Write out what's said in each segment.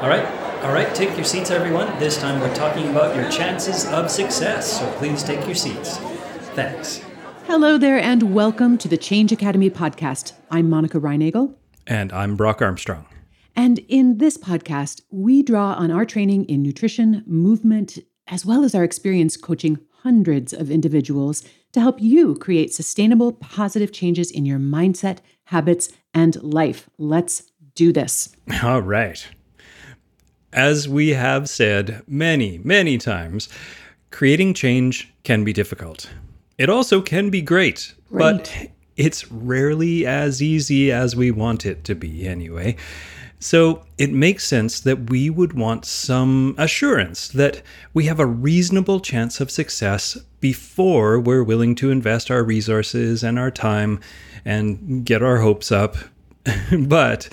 All right, all right, take your seats, everyone. This time we're talking about your chances of success, so please take your seats. Thanks. Hello there, and welcome to the Change Academy podcast. I'm Monica Reinagel. And I'm Brock Armstrong. And in this podcast, we draw on our training in nutrition, movement, as well as our experience coaching hundreds of individuals to help you create sustainable, positive changes in your mindset, habits, and life. Let's do this. All right. As we have said many, many times, creating change can be difficult. It also can be great, Great. but it's rarely as easy as we want it to be, anyway. So it makes sense that we would want some assurance that we have a reasonable chance of success before we're willing to invest our resources and our time and get our hopes up. but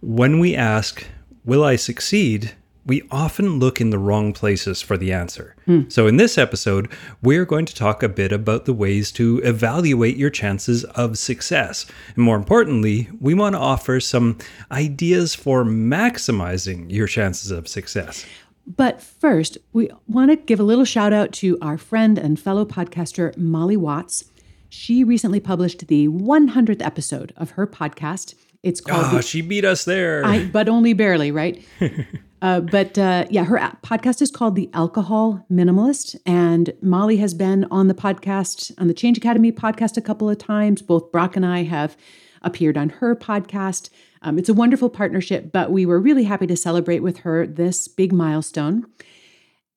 when we ask, Will I succeed? We often look in the wrong places for the answer. Hmm. So, in this episode, we're going to talk a bit about the ways to evaluate your chances of success. And more importantly, we want to offer some ideas for maximizing your chances of success. But first, we want to give a little shout out to our friend and fellow podcaster, Molly Watts. She recently published the 100th episode of her podcast. It's called Ah, the she beat us there. I, but only barely, right? uh, but uh, yeah, her podcast is called The Alcohol Minimalist. And Molly has been on the podcast, on the Change Academy podcast, a couple of times. Both Brock and I have appeared on her podcast. Um, it's a wonderful partnership, but we were really happy to celebrate with her this big milestone.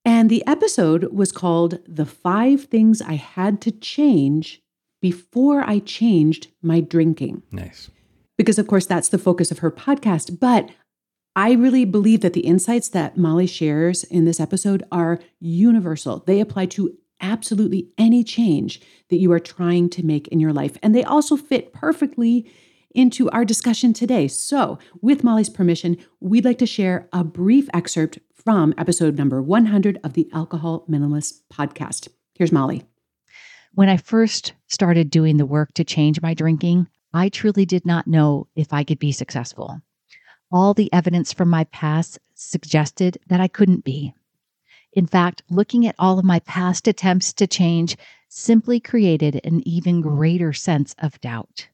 And the episode was called The Five Things I Had to Change Before I Changed My Drinking nice. Because of course that's the focus of her podcast. But i really believe that the insights that molly shares in this episode are universal. They apply to absolutely any change that you are trying to make in your life. And they also fit perfectly into our discussion today. So with molly's permission we'd like to share a brief excerpt from episode number 100 of the alcohol minimalist podcast. Here's molly. When I first started doing the work to change my drinking, I truly did not know if I could be successful. All the evidence from my past suggested that I couldn't be. In fact, looking at all of my past attempts to change simply created an even greater sense of doubt.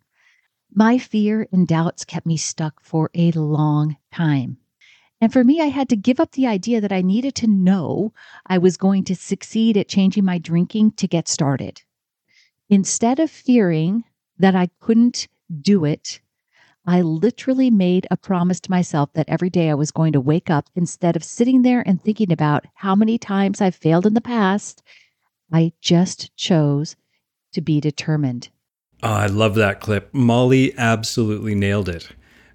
My fear and doubts kept me stuck for a long time. And for me, I had to give up the idea that I needed to know I was going to succeed at changing my drinking to get started. Instead of fearing that I couldn't do it, I literally made a promise to myself that every day I was going to wake up instead of sitting there and thinking about how many times I've failed in the past. I just chose to be determined. Oh, I love that clip. Molly absolutely nailed it.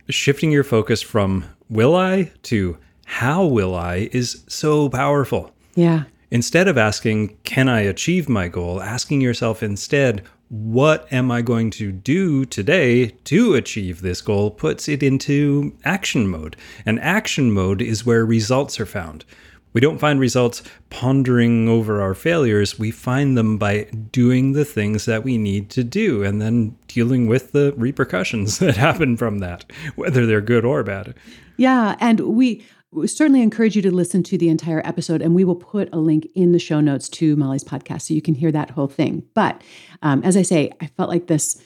Shifting your focus from will I to how will I is so powerful. yeah Instead of asking, can I achieve my goal? Asking yourself instead, what am I going to do today to achieve this goal puts it into action mode. And action mode is where results are found. We don't find results pondering over our failures. We find them by doing the things that we need to do and then dealing with the repercussions that happen from that, whether they're good or bad. Yeah, and we we certainly encourage you to listen to the entire episode, and we will put a link in the show notes to Molly's podcast so you can hear that whole thing. But um, as I say, I felt like this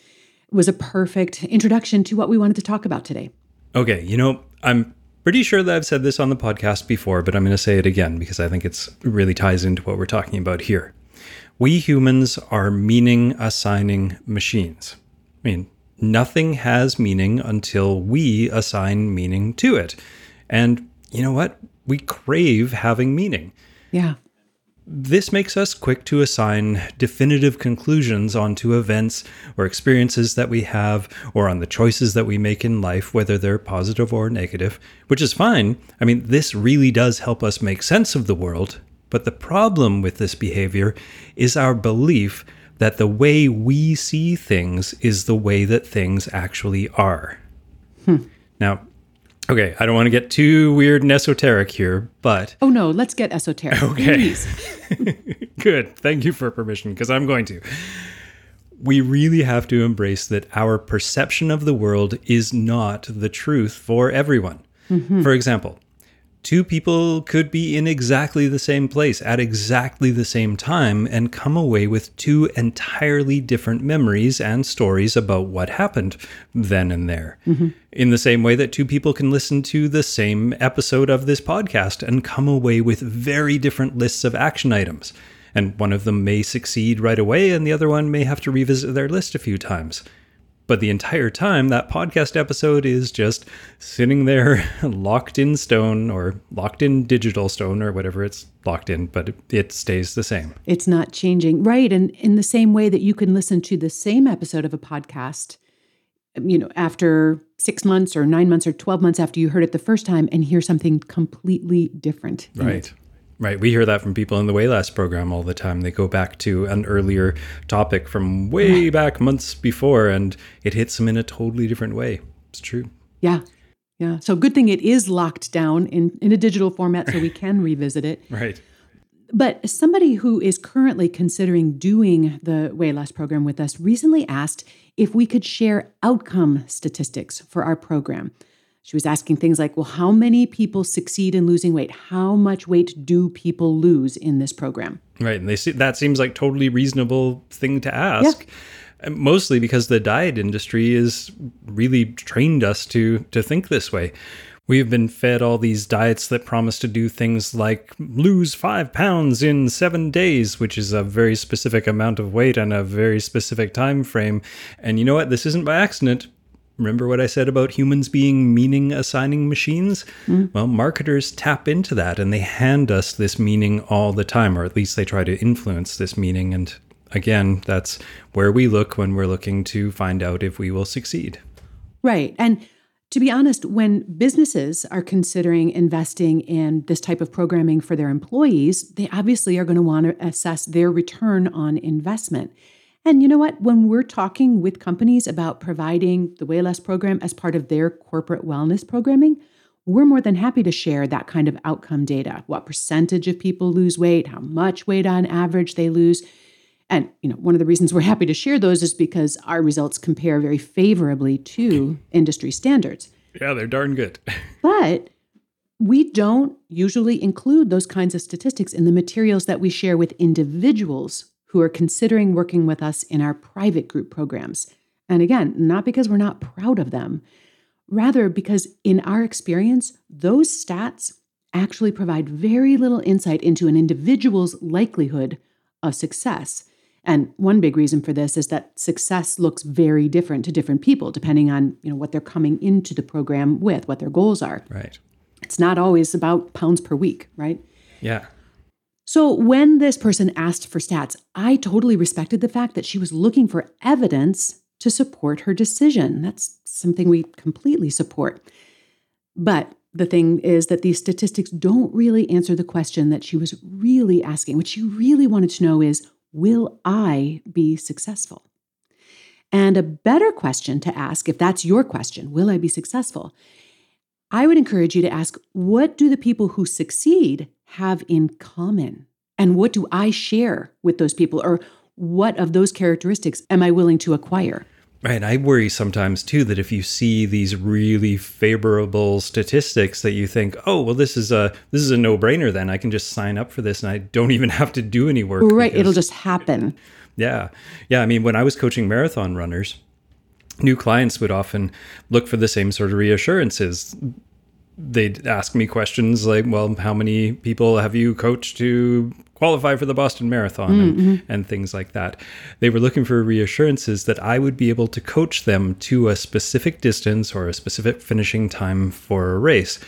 was a perfect introduction to what we wanted to talk about today. Okay, you know, I'm pretty sure that I've said this on the podcast before, but I'm going to say it again because I think it's it really ties into what we're talking about here. We humans are meaning assigning machines. I mean, nothing has meaning until we assign meaning to it. And you know what? We crave having meaning. Yeah. This makes us quick to assign definitive conclusions onto events or experiences that we have or on the choices that we make in life, whether they're positive or negative, which is fine. I mean, this really does help us make sense of the world. But the problem with this behavior is our belief that the way we see things is the way that things actually are. Hmm. Now, okay, I don't want to get too weird and esoteric here, but Oh no, let's get esoteric. Okay. Please. Good. Thank you for permission because I'm going to. We really have to embrace that our perception of the world is not the truth for everyone. Mm-hmm. For example, two people could be in exactly the same place at exactly the same time and come away with two entirely different memories and stories about what happened then and there. Mm-hmm. In the same way that two people can listen to the same episode of this podcast and come away with very different lists of action items. And one of them may succeed right away, and the other one may have to revisit their list a few times. But the entire time, that podcast episode is just sitting there locked in stone or locked in digital stone or whatever it's locked in, but it stays the same. It's not changing. Right. And in the same way that you can listen to the same episode of a podcast, you know, after six months or nine months or 12 months after you heard it the first time and hear something completely different. Right. Right. We hear that from people in the Weigh Less program all the time. They go back to an earlier topic from way back months before and it hits them in a totally different way. It's true. Yeah. Yeah. So good thing it is locked down in, in a digital format so we can revisit it. Right. But somebody who is currently considering doing the Weigh Less program with us recently asked if we could share outcome statistics for our program. She was asking things like, well, how many people succeed in losing weight? How much weight do people lose in this program? Right. And they see that seems like totally reasonable thing to ask. Yeah. Mostly because the diet industry is really trained us to to think this way. We've been fed all these diets that promise to do things like lose five pounds in seven days, which is a very specific amount of weight and a very specific time frame. And you know what? This isn't by accident Remember what I said about humans being meaning assigning machines? Mm. Well, marketers tap into that and they hand us this meaning all the time, or at least they try to influence this meaning. And again, that's where we look when we're looking to find out if we will succeed. Right. And to be honest, when businesses are considering investing in this type of programming for their employees, they obviously are going to want to assess their return on investment. And you know what? When we're talking with companies about providing the Weigh Less program as part of their corporate wellness programming, we're more than happy to share that kind of outcome data. What percentage of people lose weight, how much weight on average they lose. And you know, one of the reasons we're happy to share those is because our results compare very favorably to industry standards. Yeah, they're darn good. but we don't usually include those kinds of statistics in the materials that we share with individuals who are considering working with us in our private group programs. And again, not because we're not proud of them, rather because in our experience, those stats actually provide very little insight into an individual's likelihood of success. And one big reason for this is that success looks very different to different people depending on, you know, what they're coming into the program with, what their goals are. Right. It's not always about pounds per week, right? Yeah. So, when this person asked for stats, I totally respected the fact that she was looking for evidence to support her decision. That's something we completely support. But the thing is that these statistics don't really answer the question that she was really asking. What she really wanted to know is Will I be successful? And a better question to ask, if that's your question, will I be successful? I would encourage you to ask, what do the people who succeed have in common? And what do I share with those people? Or what of those characteristics am I willing to acquire? Right. I worry sometimes too that if you see these really favorable statistics that you think, oh, well, this is a this is a no brainer. Then I can just sign up for this, and I don't even have to do any work. Right. Because, It'll just happen. Yeah. Yeah. I mean, when I was coaching marathon runners, new clients would often look for the same sort of reassurances they'd ask me questions like, well, how many people have you coached to qualify for the Boston Marathon mm-hmm. and, and things like that. They were looking for reassurances that I would be able to coach them to a specific distance or a specific finishing time for a race.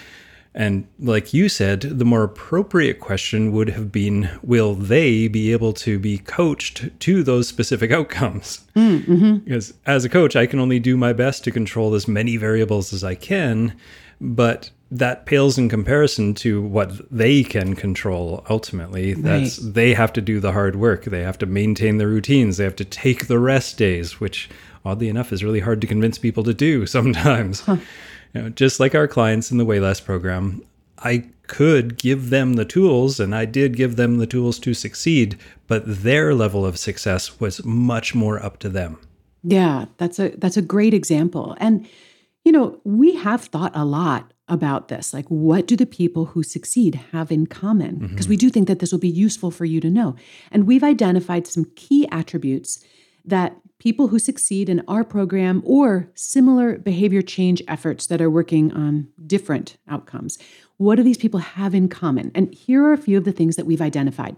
And like you said, the more appropriate question would have been Will they be able to be coached to those specific outcomes? Mm-hmm. Because as a coach, I can only do my best to control as many variables as I can. But that pales in comparison to what they can control ultimately that's right. they have to do the hard work they have to maintain the routines they have to take the rest days which oddly enough is really hard to convince people to do sometimes huh. You know, just like our clients in the Weigh Less program i could give them the tools and i did give them the tools to succeed but their level of success was much more up to them yeah that's a that's a great example and you know we have thought a lot about this. Like, what do the people who succeed have in common? Mm-hmm. Because we do think that this will be useful for you to know. And we've identified some key attributes that people who succeed in our program or similar behavior change efforts that are working on different outcomes. What do these people have in common? And here are a few of the things that we've identified.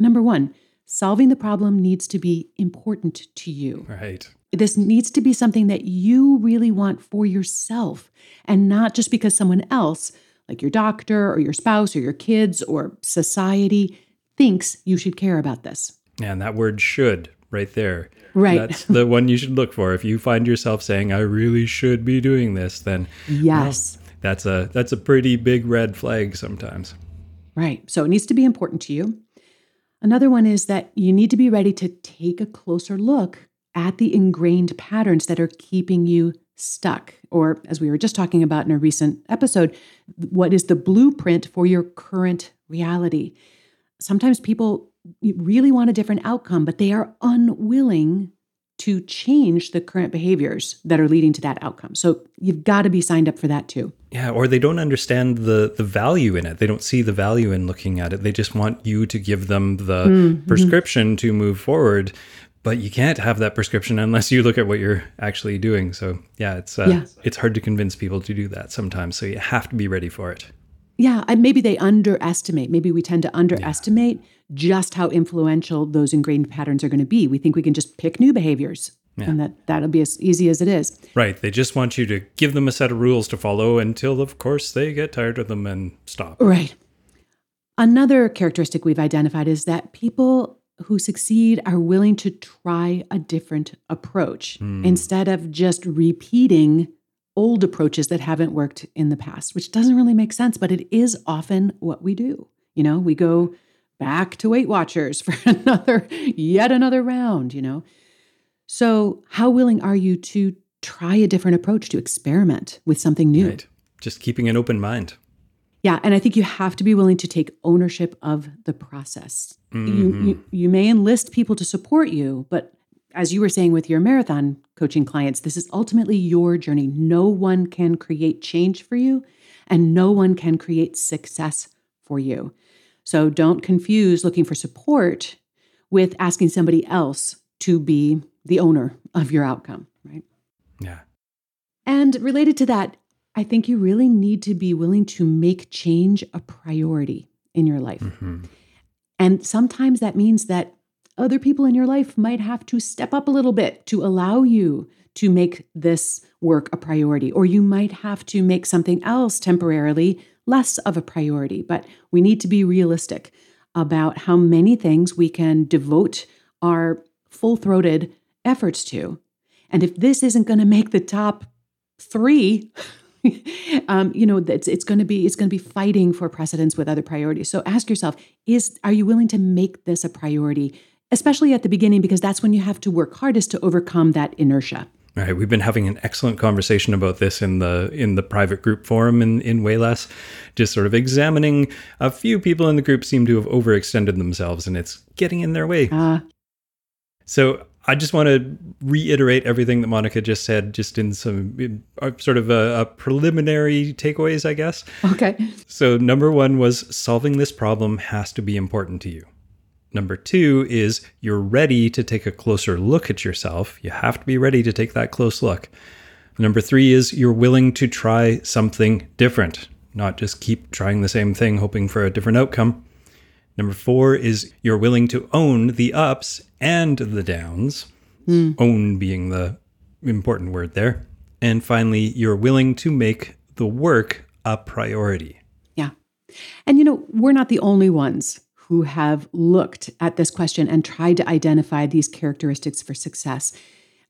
Number one, solving the problem needs to be important to you. Right. This needs to be something that you really want for yourself and not just because someone else, like your doctor or your spouse or your kids or society, thinks you should care about this. And that word should right there. Right. That's the one you should look for. If you find yourself saying, I really should be doing this, then Yes. that's a that's a pretty big red flag sometimes. Right. So it needs to be important to you. Another one is that you need to be ready to take a closer look at the ingrained patterns that are keeping you stuck. Or, as we were just talking about in a recent episode, what is the blueprint for your current reality? Sometimes people really want a different outcome, but they are unwilling to change the current behaviors that are leading to that outcome. So you've got to be signed up for that too. Yeah, or they don't understand the the value in it. They don't see the value in looking at it. They just want you to give them the Mm-hmm. prescription to move forward. But you can't have that prescription unless you look at what you're actually doing. So yeah, it's uh, Yeah. it's hard to convince people to do that sometimes. So you have to be ready for it. Yeah, and maybe they underestimate. Maybe we tend to underestimate just how influential those ingrained patterns are going to be. We think we can just pick new behaviors and that that'll be as easy as it is. Right. They just want you to give them a set of rules to follow until, of course, they get tired of them and stop. Right. Another characteristic we've identified is that people who succeed are willing to try a different approach hmm. instead of just repeating old approaches that haven't worked in the past, which doesn't really make sense, but it is often what we do. You know, we go back to Weight Watchers for another, yet another round, you know. So, how willing are you to try a different approach, to experiment with something new? Right. Just keeping an open mind. Yeah, and I think you have to be willing to take ownership of the process. You, mm-hmm. you you may enlist people to support you, but as you were saying with your marathon coaching clients, this is ultimately your journey. No one can create change for you, and no one can create success for you. So don't confuse looking for support with asking somebody else to be the owner of your outcome, right? Yeah. And related to that, I think you really need to be willing to make change a priority in your life. Mhm. And sometimes that means that other people in your life might have to step up a little bit to allow you to make this work a priority, or you might have to make something else temporarily less of a priority. But we need to be realistic about how many things we can devote our full throated efforts to. And if this isn't going to make the top three, um, you know, it's it's going to be it's going to be fighting for precedence with other priorities. So ask yourself: Is are you willing to make this a priority, especially at the beginning, because that's when you have to work hardest to overcome that inertia. All right, we've been having an excellent conversation about this in the in the private group forum in in Weigh Less, just sort of examining a few people in the group seem to have overextended themselves, and it's getting in their way. Uh, So I just want to reiterate everything that Monica just said, just in some in, uh, sort of a, a preliminary takeaways, I guess. okay. So number one was solving this problem has to be important to you. Number two is you're ready to take a closer look at yourself. You have to be ready to take that close look. Number three is you're willing to try something different, not just keep trying the same thing, hoping for a different outcome. Number four is you're willing to own the ups and the downs, hmm. own being the important word there. And finally, you're willing to make the work a priority. Yeah. And you know, we're not the only ones who have looked at this question and tried to identify these characteristics for success.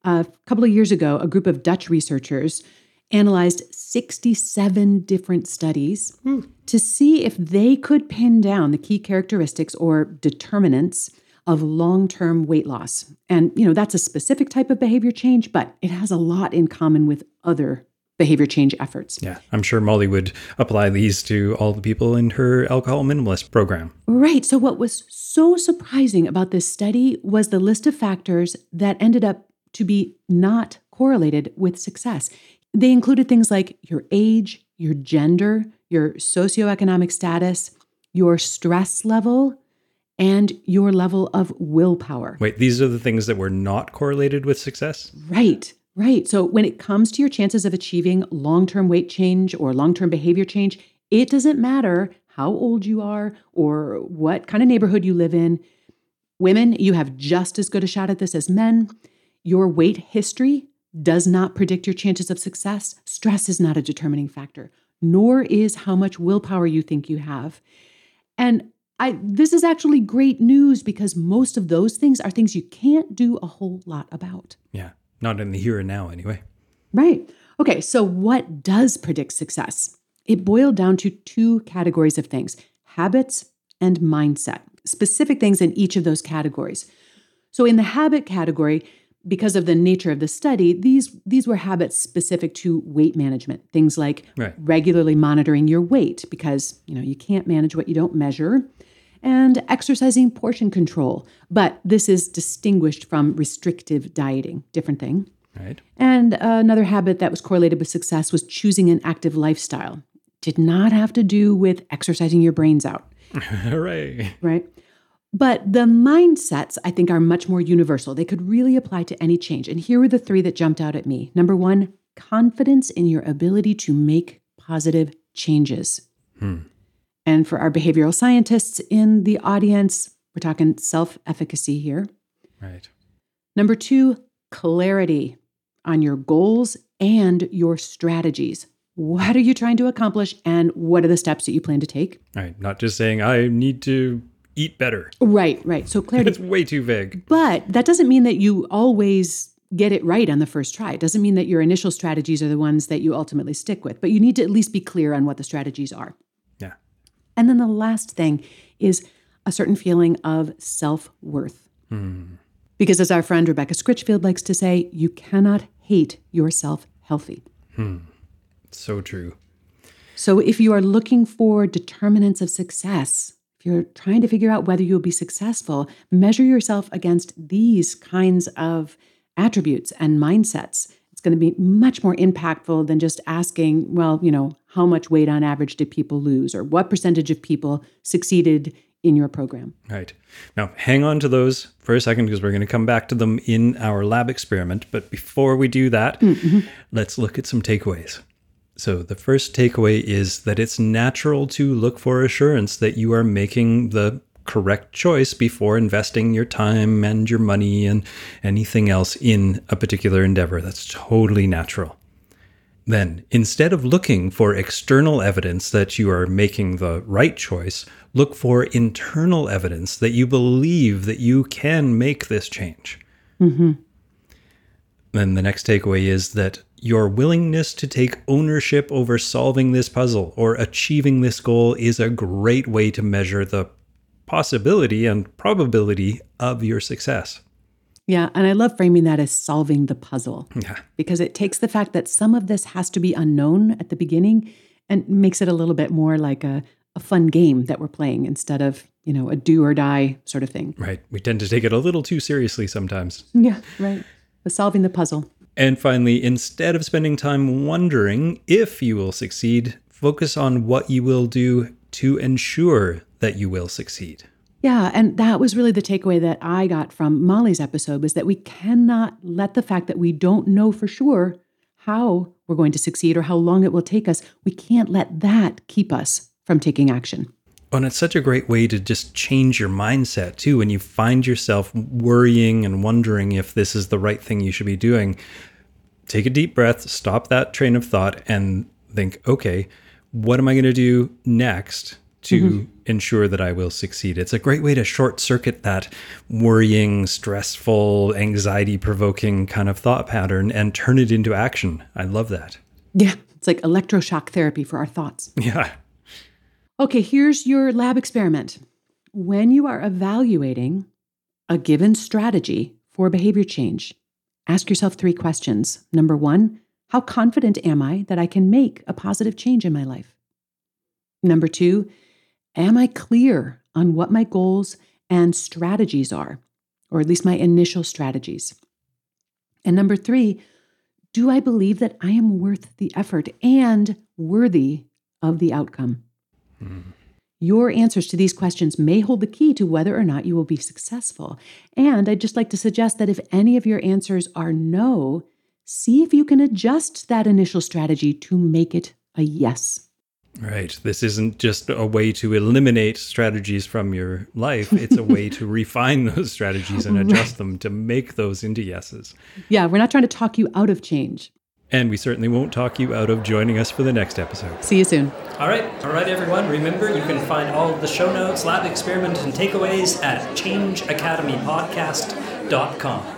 a couple of years ago, a group of Dutch researchers analyzed 67 different studies hmm. to see if they could pin down the key characteristics or determinants of long-term weight loss. And you know, that's a specific type of behavior change, but it has a lot in common with other behavior change efforts. Yeah, I'm sure Molly would apply these to all the people in her alcohol minimalist program. Right. So, what was so surprising about this study was the list of factors that ended up to be not correlated with success. They included things like your age, your gender, your socioeconomic status, your stress level, and your level of willpower. Wait, these are the things that were not correlated with success? Right, right. So when it comes to your chances of achieving long term weight change or long term behavior change, it doesn't matter how old you are or what kind of neighborhood you live in. Women, you have just as good a shot at this as men. Your weight history does not predict your chances of success. Stress is not a determining factor, nor is how much willpower you think you have. And I this is actually great news because most of those things are things you can't do a whole lot about. Yeah, not in the here and now anyway. Right. Okay, so what does predict success? It boiled down to two categories of things habits and mindset, specific things in each of those categories. So, in the habit category, because of the nature of the study, these, these were habits specific to weight management. Things like right. regularly monitoring your weight, because you know you can't manage what you don't measure, and exercising portion control. But this is distinguished from restrictive dieting, different thing. Right. And another habit that was correlated with success was choosing an active lifestyle. Did not have to do with exercising your brains out. Hooray. Right. But the mindsets, I think, are much more universal. They could really apply to any change. And here were the three that jumped out at me. Number one, confidence in your ability to make positive changes. Hmm. And for our behavioral scientists in the audience, we're talking self efficacy here. Right. Number two, clarity on your goals and your strategies. What are you trying to accomplish, and what are the steps that you plan to take? Right. Not just saying, I need to eat better. Right, right. So clarity. It's way too vague. But that doesn't mean that you always get it right on the first try. It doesn't mean that your initial strategies are the ones that you ultimately stick with, but you need to at least be clear on what the strategies are. And then the last thing is a certain feeling of self worth. Hmm. Because as our friend Rebecca Scritchfield likes to say, you cannot hate yourself healthy. Hmm. So true. So if you are looking for determinants of success, if you're trying to figure out whether you'll be successful, measure yourself against these kinds of attributes and mindsets. It's going to be much more impactful than just asking, well, you know, how much weight on average did people lose or what percentage of people succeeded in your program. Right. Now, hang on to those for a second because we're going to come back to them in our lab experiment. But before we do that, mm-hmm. let's look at some takeaways. So, the first takeaway is that it's natural to look for assurance that you are making the correct choice before investing your time and your money and anything else in a particular endeavor. That's totally natural. Then, instead of looking for external evidence that you are making the right choice, look for internal evidence that you believe that you can make this change. Mm-hmm. Then the next takeaway is that your willingness to take ownership over solving this puzzle or achieving this goal is a great way to measure the possibility and probability of your success. Yeah, and I love framing that as solving the puzzle. Yeah. Because it takes the fact that some of this has to be unknown at the beginning and makes it a little bit more like a, a fun game that we're playing instead of, you know, a do or die sort of thing. Right. We tend to take it a little too seriously sometimes. Yeah, right. The solving the puzzle. And finally, instead of spending time wondering if you will succeed, focus on what you will do to ensure that you will succeed. Yeah, and that was really the takeaway that I got from Molly's episode was that we cannot let the fact that we don't know for sure how we're going to succeed or how long it will take us, we can't let that keep us from taking action. Oh, and it's such a great way to just change your mindset too. When you find yourself worrying and wondering if this is the right thing you should be doing, take a deep breath, stop that train of thought, and think, okay, what am I going to do next to mm-hmm. ensure that I will succeed? It's a great way to short circuit that worrying, stressful, anxiety provoking kind of thought pattern and turn it into action. I love that. Yeah, it's like electroshock therapy for our thoughts. Yeah. Okay, here's your lab experiment. When you are evaluating a given strategy for behavior change, ask yourself three questions. Number one, how confident am I that I can make a positive change in my life? Number two, am I clear on what my goals and strategies are, or at least my initial strategies? And number three, Do I believe that I am worth the effort and worthy of the outcome? Hmm. Your answers to these questions may hold the key to whether or not you will be successful. And I'd just like to suggest that if any of your answers are no, see if you can adjust that initial strategy to make it a yes. Right. This isn't just a way to eliminate strategies from your life. It's a way to refine those strategies and adjust right. them to make those into yeses. Yeah, we're not trying to talk you out of change. And we certainly won't talk you out of joining us for the next episode. See you soon. All right. All right, everyone. Remember, you can find all the show notes, lab experiment, and takeaways at changeacademypodcast.com.